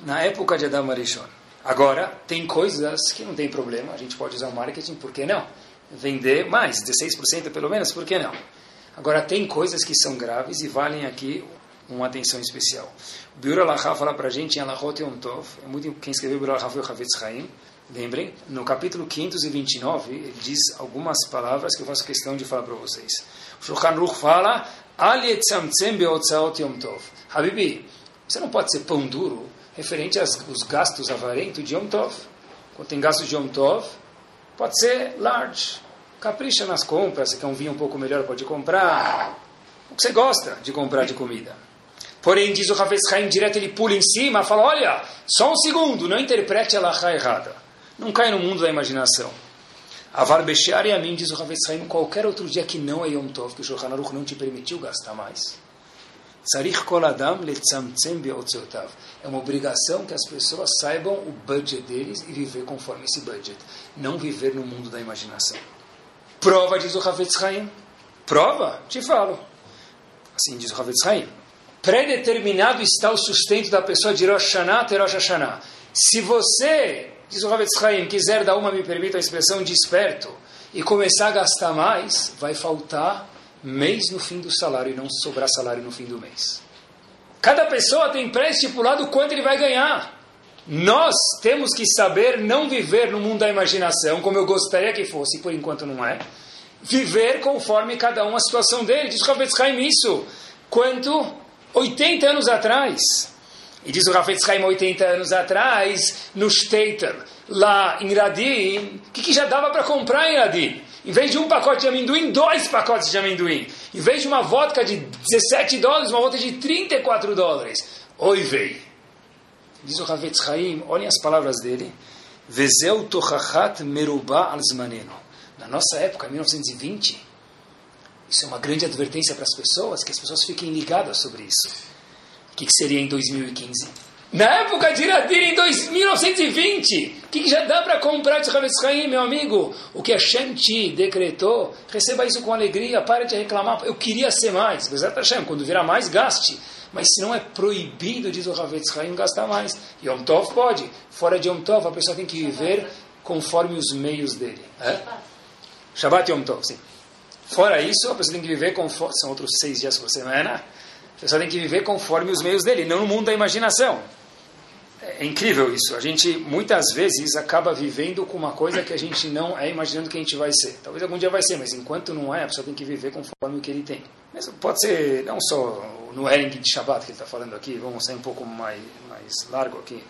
Na época de Adam Arishon. Agora, tem coisas que não tem problema, a gente pode usar o marketing, por que não? Vender mais, 16% pelo menos, por que não? Agora, tem coisas que são graves e valem aqui uma atenção especial. O Biur Alahá fala para a gente em Alahot Yom Tov, é muito, quem escreveu o Biur Alahá foi o Havetz Haim, Lembrem, no capítulo 529, ele diz algumas palavras que eu faço questão de falar para vocês. O Shulchan Ruch fala. Habibi, você não pode ser pão duro referente aos gastos avarentos de Yom Tov. Quando tem gastos de Yom Tov, pode ser large. Capricha nas compras, se quer um vinho um pouco melhor, pode comprar. O que você gosta de comprar de comida. Porém, diz o Havetz Haim direto, ele pula em cima, fala, olha, só um segundo, não interprete a lacha errada. Não cai no mundo da imaginação. Avar Bechar e a mim, diz o Ravetz Haim, qualquer outro dia que não é Yom Tov, que o Shulchan Aruch não te permitiu gastar mais. Tzarich kol adam. É uma obrigação que as pessoas saibam o budget deles e viver conforme esse budget. Não viver no mundo da imaginação. Prova, diz o Ravetz Haim. Prova? Te falo. Assim diz o Ravetz Haim. Predeterminado está o sustento da pessoa de Rosh Hashanah até Rosh Hashanah. Se você Diz o Ravetz Haim, quiser dar uma, me permita a expressão, desperto, e começar a gastar mais, vai faltar mês no fim do salário e não sobrar salário no fim do mês. Cada pessoa tem pré-estipulado quanto ele vai ganhar. Nós temos que saber não viver no mundo da imaginação, como eu gostaria que fosse, por enquanto não é. Viver conforme cada um a situação dele. Diz o Ravetz Haim isso. Quanto? 80 anos atrás. E diz o Rafetz Haim 80 anos atrás, no Stater, lá em Radim, o que, que já dava para comprar em Radim? Em vez de um pacote de amendoim, dois pacotes de amendoim. Em vez de uma vodka de 17 dólares, uma vodka de 34 dólares. Oi, vei. Diz o Ravetz Haim, olhem as palavras dele. Vezeu tochachat merubá alzmaneno. Na nossa época, 1920, isso é uma grande advertência para as pessoas, que as pessoas fiquem ligadas sobre isso. O que, que seria em 2015? Na época de Iradir, em 1920, o que, que já dá para comprar de Havetz Haim, meu amigo? O que a Shanti decretou, receba isso com alegria, pare de reclamar. Eu queria ser mais. Quando virar mais, gaste. Mas se não é proibido, diz o Havetz Haim, gastar mais. Yom Tov pode. Fora de Yom Tov, a pessoa tem que viver conforme os meios dele. É? Shabbat Yom Tov, sim. Fora isso, a pessoa tem que viver conforme... São outros seis dias por semana pessoa tem que viver conforme os meios dele, não no mundo da imaginação. É incrível isso. A gente muitas vezes acaba vivendo com uma coisa que a gente não é imaginando que a gente vai ser. Talvez algum dia vai ser, mas enquanto não é, a pessoa tem que viver conforme o que ele tem. Mas pode ser não só no Ering de Shabbat que ele está falando aqui, vamos sair um pouco mais, mais largo aqui.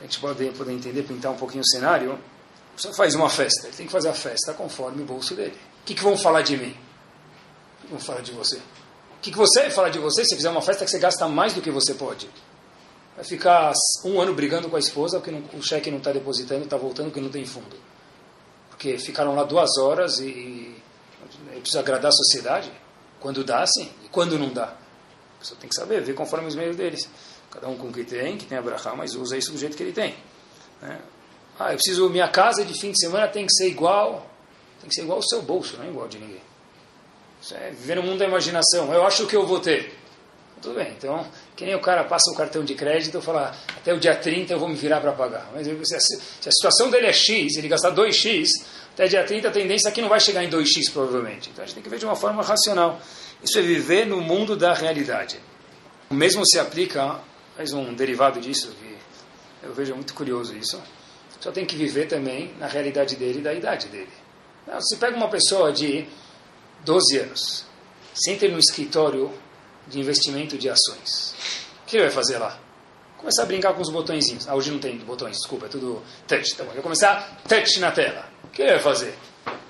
A gente pode poder entender, pintar um pouquinho o cenário. A pessoa faz uma festa, ele tem que fazer a festa conforme o bolso dele. O que, que vão falar de mim? O que vão falar de você? Que, que você vai falar de você se fizer uma festa que você gasta mais do que você pode? Vai ficar um ano brigando com a esposa porque não, o cheque não está depositando, está voltando porque não tem fundo. Porque ficaram lá duas horas e, e precisa agradar a sociedade. Quando dá, sim. E quando não dá? A pessoa tem que saber, ver conforme os meios deles. Cada um com o que tem, que tem a brachá, mas usa isso do jeito que ele tem. Né? Ah, eu preciso, minha casa de fim de semana tem que ser igual, tem que ser igual ao seu bolso, não é igual de ninguém. É viver no mundo da imaginação. Eu acho que eu vou ter. Tudo bem, então, que nem o cara passa o cartão de crédito e fala, até o dia 30 eu vou me virar para pagar. Mas se a, se a situação dele é X, ele gastar 2X, até dia 30 a tendência é que não vai chegar em 2x provavelmente. Então a gente tem que ver de uma forma racional. Isso é viver no mundo da realidade. O mesmo se aplica, mais um derivado disso, que eu vejo muito curioso isso. Só tem que viver também na realidade dele e da idade dele. Se pega uma pessoa de 12 anos, senta no escritório de investimento de ações. O que ele vai fazer lá? Começar a brincar com os botõezinhos. Ah, hoje não tem botões, desculpa, é tudo touch. Então, vai começar touch na tela. O que ele vai fazer?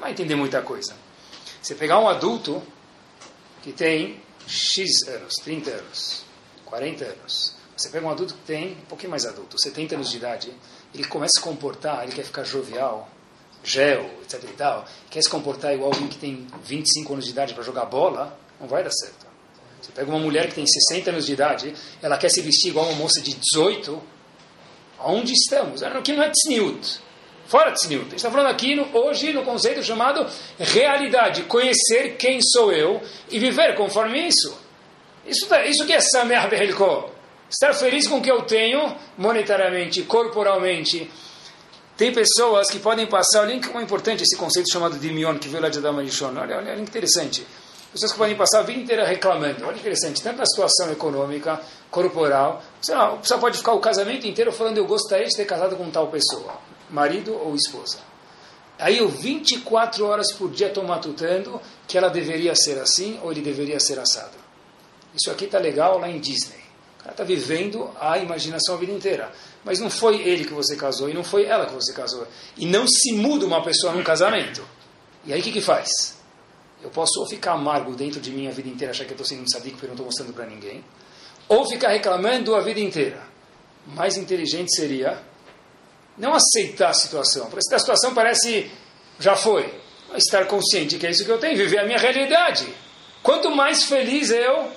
Vai entender muita coisa. Você pegar um adulto que tem X anos, 30 anos, 40 anos. Você pega um adulto que tem, um pouquinho mais adulto, 70 anos de idade, ele começa a se comportar, ele quer ficar jovial, gel, etc e tal, quer se comportar igual alguém que tem 25 anos de idade para jogar bola, não vai dar certo. Você pega uma mulher que tem 60 anos de idade, ela quer se vestir igual uma moça de 18, aonde estamos? Aqui não é tzniut. Fora tzniut. A gente está falando aqui no, hoje no conceito chamado realidade. Conhecer quem sou eu e viver conforme isso. Isso, tá, isso que é Samer Behelko. Estar feliz com o que eu tenho, monetariamente, corporalmente. Tem pessoas que podem passar, olha que é importante esse conceito chamado de Mion, que veio lá de Adama Rishon. Olha, olha que interessante. Pessoas que podem passar a vida inteira reclamando. Olha que interessante, tanto na situação econômica, corporal. Sei lá, a pessoa pode ficar o casamento inteiro falando eu gostaria de ter casado com tal pessoa, marido ou esposa. Aí eu 24 horas por dia estou matutando que ela deveria ser assim ou ele deveria ser assado. Isso aqui está legal lá em Disney. Cara está vivendo a imaginação a vida inteira. Mas não foi ele que você casou e não foi ela que você casou. E não se muda uma pessoa num casamento. E aí o que, que faz? Eu posso ou ficar amargo dentro de mim a vida inteira, achar que eu estou sendo um sadico porque eu não estou mostrando para ninguém, ou ficar reclamando a vida inteira. Mais inteligente seria não aceitar a situação, porque a situação parece já foi, estar consciente que é isso que eu tenho, viver a minha realidade. Quanto mais feliz eu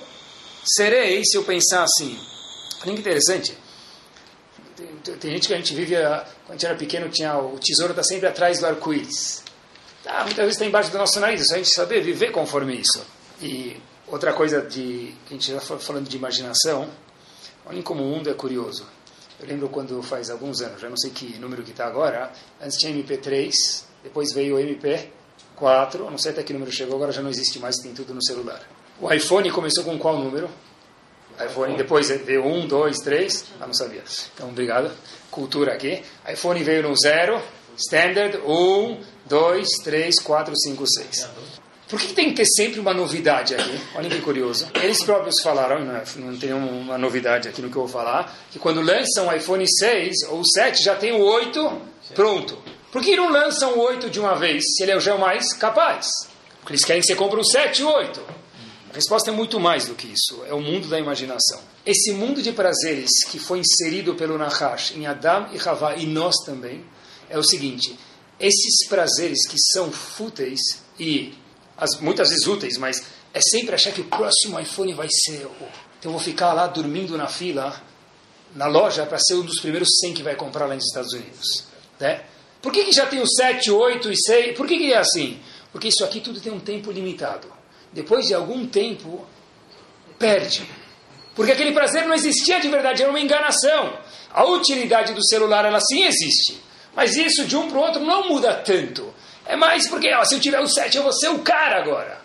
serei se eu pensar assim. Olha que interessante. Tem, tem gente que a gente vive, quando a gente era pequeno, tinha o tesouro está sempre atrás do arco-íris. Ah, muitas vezes está embaixo do nosso nariz, é só a gente saber viver conforme isso. E outra coisa de, que a gente já falando de imaginação, olhem como o mundo é curioso. Eu lembro quando faz alguns anos, já não sei que número que está agora, antes tinha MP3, depois veio o MP4, não sei até que número chegou, agora já não existe mais, tem tudo no celular. O iPhone começou com qual número? iPhone, depois veio 1, 2, 3, ah, não sabia. Então, obrigado. Cultura aqui. iPhone veio no zero, Standard, 1, 2, 3, 4, 5, 6. Por que tem que ter sempre uma novidade aqui? Olha que curioso. Eles próprios falaram, não, não tem uma novidade aqui no que eu vou falar, que quando lançam o iPhone 6 ou 7 já tem o 8 pronto. Por que não lançam o 8 de uma vez, se ele é o já mais capaz? Porque eles querem que você compre o 7 e o 8. A resposta é muito mais do que isso. É o mundo da imaginação. Esse mundo de prazeres que foi inserido pelo Nahash em Adam e Havá e nós também, é o seguinte: esses prazeres que são fúteis e as, muitas vezes úteis, mas é sempre achar que o próximo iPhone vai ser o. Então eu vou ficar lá dormindo na fila, na loja, para ser um dos primeiros 100 que vai comprar lá nos Estados Unidos. Né? Por que, que já tem o 7, 8 e 6? Por que, que é assim? Porque isso aqui tudo tem um tempo limitado. Depois de algum tempo, perde. Porque aquele prazer não existia de verdade, era uma enganação. A utilidade do celular, ela sim existe. Mas isso de um para o outro não muda tanto. É mais porque, ó, se eu tiver o 7, eu vou ser o cara agora.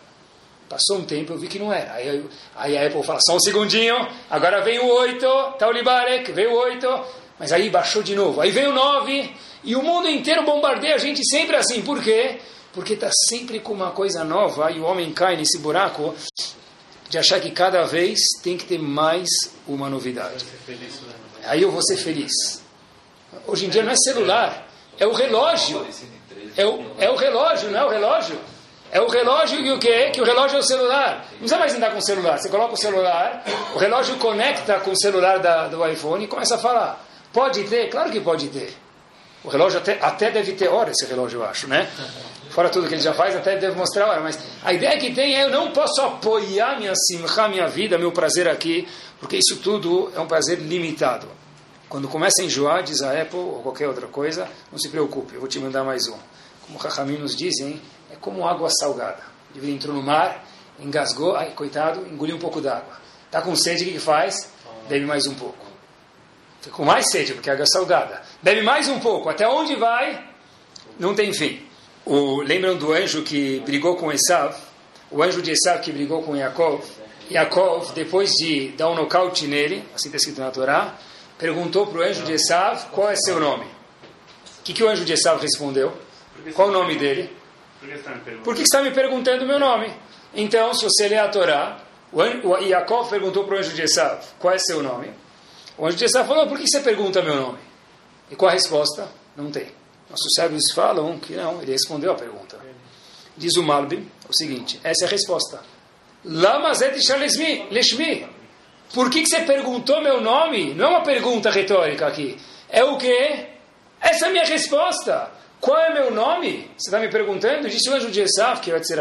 Passou um tempo, eu vi que não era. Aí, aí a Apple fala, só um segundinho, agora vem o 8, tá o Libarek, veio o 8, mas aí baixou de novo. Aí veio o 9, e o mundo inteiro bombardeia a gente sempre assim. Por quê? Porque está sempre com uma coisa nova, e o homem cai nesse buraco de achar que cada vez tem que ter mais uma novidade. Né? Aí eu vou ser feliz. Hoje em dia não é celular, é o relógio. É o, é o relógio, não é o relógio? É o relógio e o quê? Que o relógio é o celular. Não precisa mais andar com o celular. Você coloca o celular, o relógio conecta com o celular da, do iPhone e começa a falar. Pode ter? Claro que pode ter. O relógio até, até deve ter hora, esse relógio, eu acho, né? Fora tudo que ele já faz, até deve mostrar a hora. Mas a ideia que tem é eu não posso apoiar minha simcha, minha vida, meu prazer aqui, porque isso tudo é um prazer limitado. Quando começa a enjoar, diz a Apple ou qualquer outra coisa, não se preocupe, eu vou te mandar mais um. Como Rahamim nos dizem, é como água salgada. Ele entrou no mar, engasgou, ai, coitado, engoliu um pouco d'água. Está com sede, o que, que faz? Bebe mais um pouco. Fica com mais sede, porque a água é salgada. Bebe mais um pouco. Até onde vai? Não tem fim. O, lembram do anjo que brigou com Esav? O anjo de Esav que brigou com Yaakov? Yaakov, depois de dar um nocaute nele, assim está escrito na Torá, perguntou para o anjo de Esav qual é seu nome. O que, que o anjo de Esav respondeu? Qual o nome dele? Por que está me perguntando o meu nome? Então, se você ler a Torá, o Yaakov perguntou para o anjo de Esav qual é seu nome. O anjo de Esav falou, por que você pergunta meu nome? E qual a resposta? Não tem. Nossos sábios falam que não, ele respondeu a pergunta. Diz o Malbim o seguinte, essa é a resposta. Lamazet leshmi. Por que, que você perguntou meu nome? Não é uma pergunta retórica aqui. É o quê? Essa é a minha resposta. Qual é meu nome? Você está me perguntando? Disse o anjo de Esaf, que vai te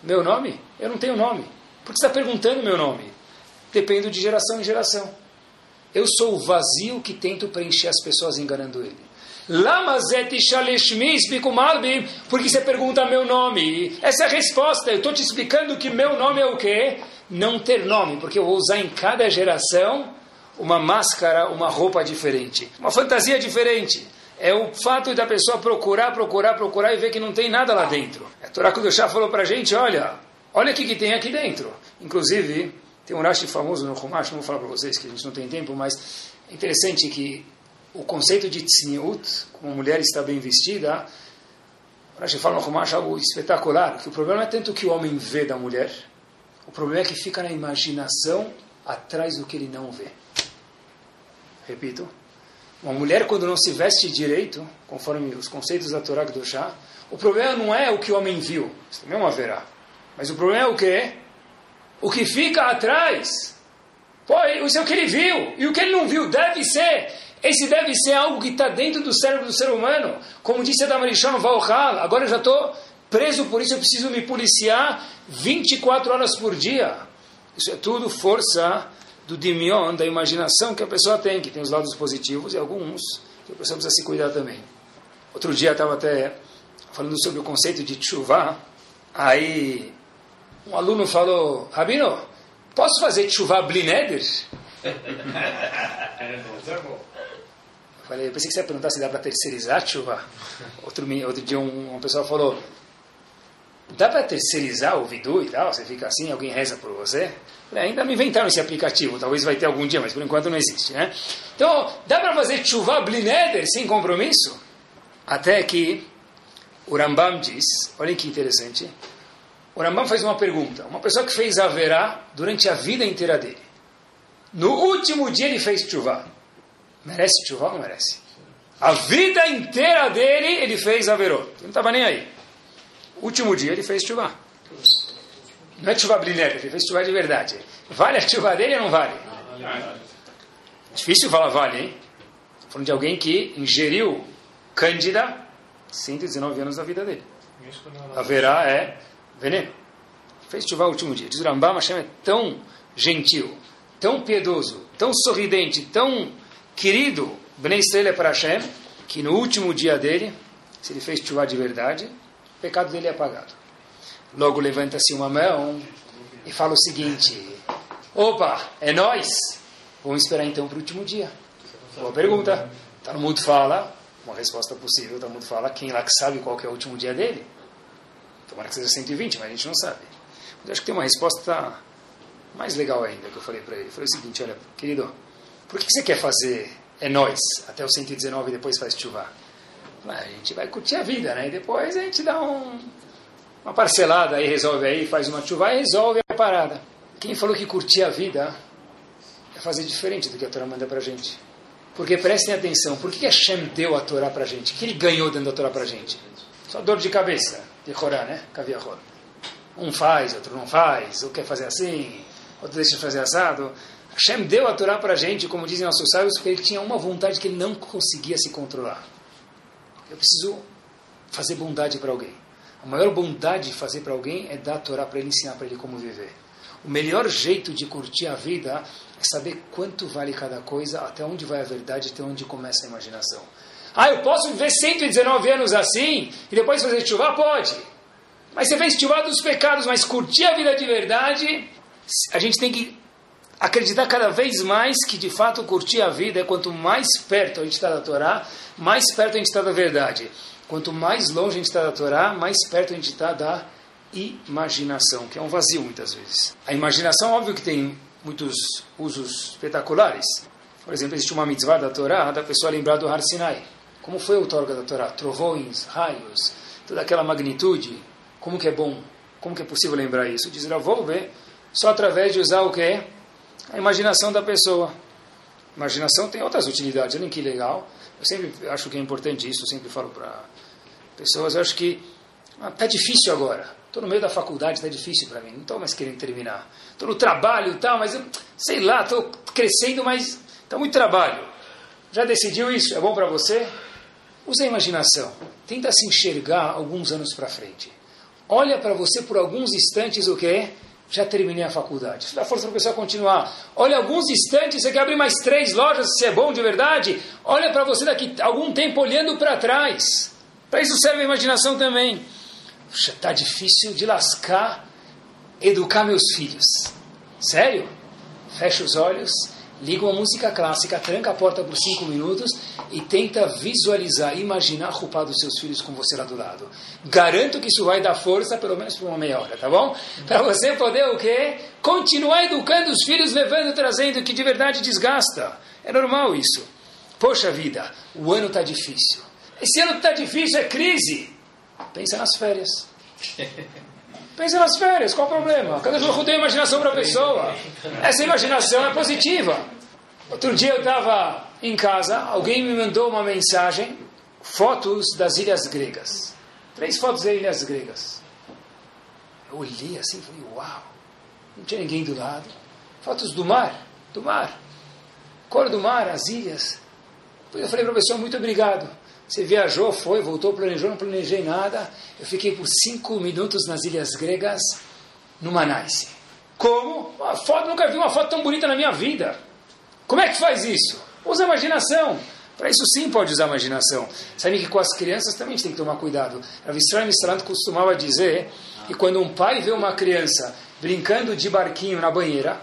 Meu nome? Eu não tenho nome. Por que você está perguntando meu nome? Dependo de geração em geração. Eu sou o vazio que tento preencher as pessoas enganando ele. Porque você pergunta meu nome. Essa é a resposta. Eu estou te explicando que meu nome é o quê? Não ter nome, porque eu vou usar em cada geração uma máscara, uma roupa diferente, uma fantasia diferente. É o fato da pessoa procurar, procurar, procurar e ver que não tem nada lá dentro. A Torá Kudoshá falou para a gente, olha, olha o que, que tem aqui dentro. Inclusive, tem um Rashi famoso no Chumash, não vou falar para vocês que a gente não tem tempo, mas é interessante que o conceito de tzniut, como mulher está bem vestida, Rashi fala no Chumash algo espetacular, que o problema é tanto que o homem vê da mulher, o problema é que fica na imaginação atrás do que ele não vê. Repito, uma mulher quando não se veste direito, conforme os conceitos da Torá do Chá, o problema não é o que o homem viu, isso também é uma verá, mas o problema é o que? O que fica atrás. Pô, isso é o que ele viu. E o que ele não viu deve ser. Esse deve ser algo que está dentro do cérebro do ser humano. Como disse a Marishon Valhal, agora eu já estou preso por isso, eu preciso me policiar 24 horas por dia. Isso é tudo força do dimion, da imaginação que a pessoa tem, que tem os lados positivos e alguns que a pessoa precisa se cuidar também. Outro dia estava até falando sobre o conceito de chuva, aí um aluno falou, Rabino, posso fazer chuva blineder? (laughs) Falei, eu pensei que você ia perguntar se dá para terceirizar chuva. (laughs) Outro, outro dia um, uma pessoa falou, dá para terceirizar o vidu e tal? Você fica assim, alguém reza por você? Falei, ainda não inventaram esse aplicativo, talvez vai ter algum dia, mas por enquanto não existe, né? Então, dá para fazer chuva blineder sem compromisso? Até que o Rambam diz, olhem que interessante, o Rambam faz uma pergunta. Uma pessoa que fez Averá durante a vida inteira dele. No último dia ele fez chuva. Merece chuva ou não merece? A vida inteira dele ele fez Averô. Ele não estava nem aí. Último dia ele fez chuva. Não é chuva brilhante, ele fez chuva de verdade. Vale a chuva dele ou não vale? Difícil falar vale, hein? Falando de alguém que ingeriu cândida 119 anos da vida dele. Haverá é veneno. Fez chuva o último dia. Diz Rambam, é tão gentil, tão piedoso, tão sorridente, tão querido, Bnei Estrela é para Hashem, que no último dia dele, se ele fez chuva de verdade, o pecado dele é apagado. Logo levanta-se uma mão e fala o seguinte: Opa, é nós? Vamos esperar então para o último dia. Boa pergunta. Talmud fala, uma resposta possível, Talmud fala, quem lá que sabe qual que é o último dia dele? Tomara que seja 120, mas a gente não sabe. Mas acho que tem uma resposta mais legal ainda que eu falei para ele. Eu falei o seguinte, olha, querido, por que você quer fazer é nós até o 119 e depois faz chuva? A gente vai curtir a vida, né? E depois a gente dá um, uma parcelada aí, resolve aí, faz uma chuva e resolve a parada. Quem falou que curtir a vida é fazer diferente do que a Torá manda pra gente. Porque prestem atenção, por que Hashem deu a Torá pra gente? O que ele ganhou dando a Torá pra gente? Só dor de cabeça. de Corá, né? Caviarrol. Um faz, outro não faz, ou quer fazer assim, outro deixa de fazer assado. Hashem deu a Torá para a gente, como dizem nossos sábios, porque ele tinha uma vontade que ele não conseguia se controlar. Eu preciso fazer bondade para alguém. A maior bondade de fazer para alguém é dar a Torá para ele ensinar para ele como viver. O melhor jeito de curtir a vida é saber quanto vale cada coisa, até onde vai a verdade, até onde começa a imaginação. Ah, eu posso viver 119 anos assim e depois fazer chuva? Pode. Mas você fez chuva dos pecados, mas curtir a vida de verdade, a gente tem que acreditar cada vez mais que de fato curtir a vida é quanto mais perto a gente está da Torá, mais perto a gente está da verdade. Quanto mais longe a gente está da Torá, mais perto a gente está da imaginação, que é um vazio muitas vezes. A imaginação, óbvio que tem muitos usos espetaculares. Por exemplo, existe uma mitzvah da Torá da pessoa lembrar do Har Sinai. Como foi o outorga da Torá? Trovões, raios, toda aquela magnitude. Como que é bom? Como que é possível lembrar isso? Diz ver só através de usar o quê? A imaginação da pessoa. Imaginação tem outras utilidades, olha que legal. Eu sempre acho que é importante isso, eu sempre falo para pessoas, eu acho que está ah, difícil agora. Estou no meio da faculdade, está difícil para mim, não estou mais querendo terminar. Estou no trabalho e tal, mas sei lá, estou crescendo, mas está muito trabalho. Já decidiu isso? É bom para você? Use a imaginação. Tenta se enxergar alguns anos para frente. Olha para você por alguns instantes o que é já terminei a faculdade. Isso dá força para a pessoa continuar. Olha, alguns instantes, você quer abrir mais três lojas, se é bom de verdade. Olha para você daqui algum tempo olhando para trás. Para isso serve a imaginação também. Puxa, está difícil de lascar educar meus filhos. Sério? Fecha os olhos liga uma música clássica, tranca a porta por cinco minutos e tenta visualizar, imaginar a roupa dos seus filhos com você lá do lado. Garanto que isso vai dar força, pelo menos por uma meia hora, tá bom? Para você poder o quê? Continuar educando os filhos, levando, trazendo, que de verdade desgasta. É normal isso. Poxa vida, o ano está difícil. Esse ano está difícil, é crise. Pensa nas férias. (laughs) Pensa nas férias, qual o problema? Cada jogo tem imaginação para a pessoa. Essa imaginação é positiva. Outro dia eu estava em casa, alguém me mandou uma mensagem, fotos das ilhas gregas. Três fotos das ilhas gregas. Eu olhei assim e falei, uau, não tinha ninguém do lado. Fotos do mar, do mar. Cor do mar, as ilhas. Eu falei para muito obrigado. Você viajou, foi, voltou, planejou, não planejei nada. Eu fiquei por cinco minutos nas Ilhas Gregas, no Manais. Como? Uma foto, nunca vi uma foto tão bonita na minha vida. Como é que faz isso? Usa imaginação. Para isso sim pode usar imaginação. Sabe que com as crianças também a gente tem que tomar cuidado. A Vistram Mistrant costumava dizer que quando um pai vê uma criança brincando de barquinho na banheira,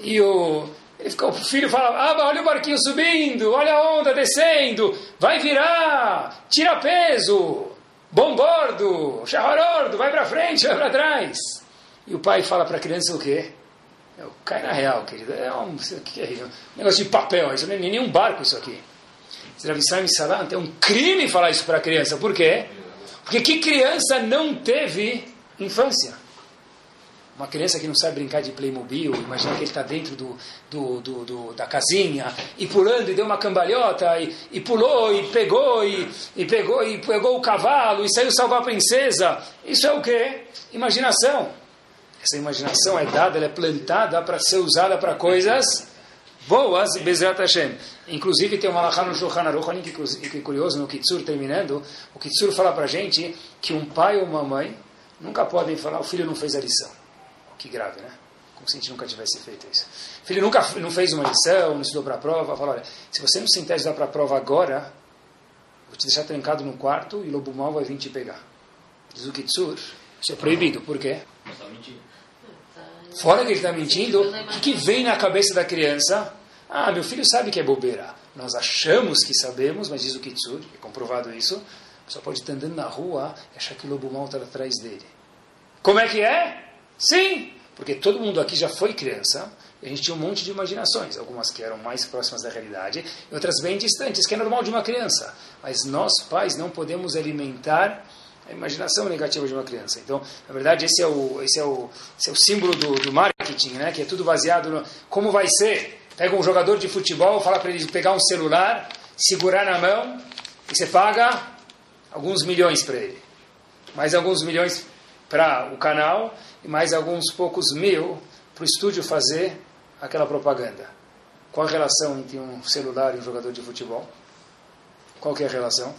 e o, ele fica, o filho fala, ah, olha o barquinho subindo, olha a onda descendo, vai virar, tira peso, bom bordo, vai para frente, vai para trás. E o pai fala para a criança o quê? É, cai na real, querido, é um, que é um negócio de papel, isso não é nem um barco isso aqui. Zravissam Salant, é um crime falar isso para a criança, por quê? Porque que criança não teve infância? Uma criança que não sabe brincar de Playmobil, imagina que ele está dentro do, do, do, do, da casinha e pulando e deu uma cambalhota e, e pulou e pegou e, e pegou e pegou o cavalo e saiu salvar a princesa. Isso é o que? Imaginação. Essa imaginação é dada, ela é plantada para ser usada para coisas boas, Bezrat Hashem. Inclusive tem uma alahá no Shulchan Aruch, olha que, curioso, no Kitsur terminando, o Kitsur fala para a gente que um pai ou uma mãe nunca podem falar o filho não fez a lição. Que grave, né? Como se a gente nunca tivesse feito isso. Filho nunca não fez uma lição, não estudou para a prova. Fala, olha, se você não se estudar para a prova agora, vou te deixar trancado no quarto e o lobo mal vai vir te pegar. Diz o Kitsur, isso é proibido. Por quê? Fora que ele está mentindo, o que, que vem na cabeça da criança? Ah, meu filho sabe que é bobeira. Nós achamos que sabemos, mas diz o Kitsur, é comprovado isso, só pode estar andando na rua e achar que o lobo mal está atrás dele. Como é que é? Sim, porque todo mundo aqui já foi criança, e a gente tinha um monte de imaginações, algumas que eram mais próximas da realidade, e outras bem distantes, que é normal de uma criança. Mas nós, pais, não podemos alimentar a imaginação negativa de uma criança. Então, na verdade, esse é o, esse é o, esse é o símbolo do, do marketing, né? que é tudo baseado no como vai ser. Pega um jogador de futebol, fala para ele pegar um celular, segurar na mão, e você paga alguns milhões para ele. mais alguns milhões para o canal e mais alguns poucos mil para o estúdio fazer aquela propaganda. Qual a relação entre um celular e um jogador de futebol? Qual que é a relação?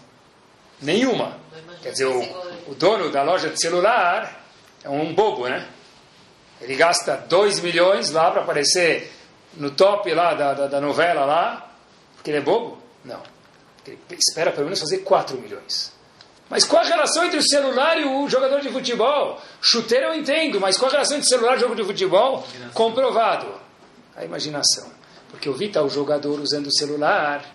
Nenhuma. Quer dizer, o, o dono da loja de celular é um bobo, né? Ele gasta 2 milhões lá para aparecer no top lá da, da, da, novela lá, porque ele é bobo? Não. Ele espera pelo menos fazer 4 milhões. Mas qual a relação entre o celular e o jogador de futebol? Chuteiro eu entendo, mas qual a relação entre celular e jogo de futebol? Comprovado. A imaginação. Porque eu vi tal jogador usando o celular,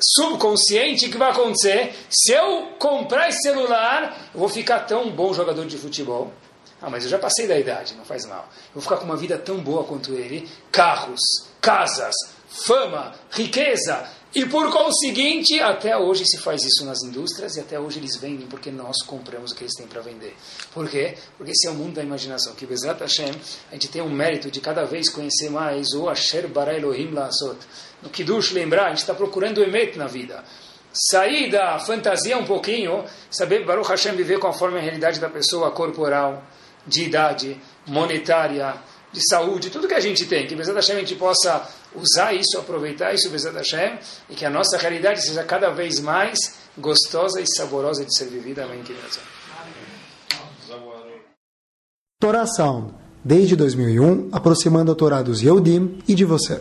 subconsciente, que vai acontecer? Se eu comprar esse celular, eu vou ficar tão bom jogador de futebol. Ah, mas eu já passei da idade, não faz mal. Eu vou ficar com uma vida tão boa quanto ele. Carros, casas, fama, riqueza. E por conseguinte, até hoje se faz isso nas indústrias e até hoje eles vendem porque nós compramos o que eles têm para vender. Por quê? Porque esse é o mundo da imaginação. Que Bezat Hashem, a gente tem um mérito de cada vez conhecer mais o Asher Bara Elohim Laasot. No Kiddush, lembrar, a gente está procurando o Emet na vida. Sair da fantasia um pouquinho, saber Baruch Hashem viver conforme a realidade da pessoa corporal, de idade, monetária, de saúde, tudo que a gente tem, que Bezat Hashem a gente possa usar isso, aproveitar isso, Bezat Hashem, e que a nossa realidade seja cada vez mais gostosa e saborosa de ser vivida. Amém. Torá Sound, desde 2001, aproximando a Torá dos Yehudim e de você.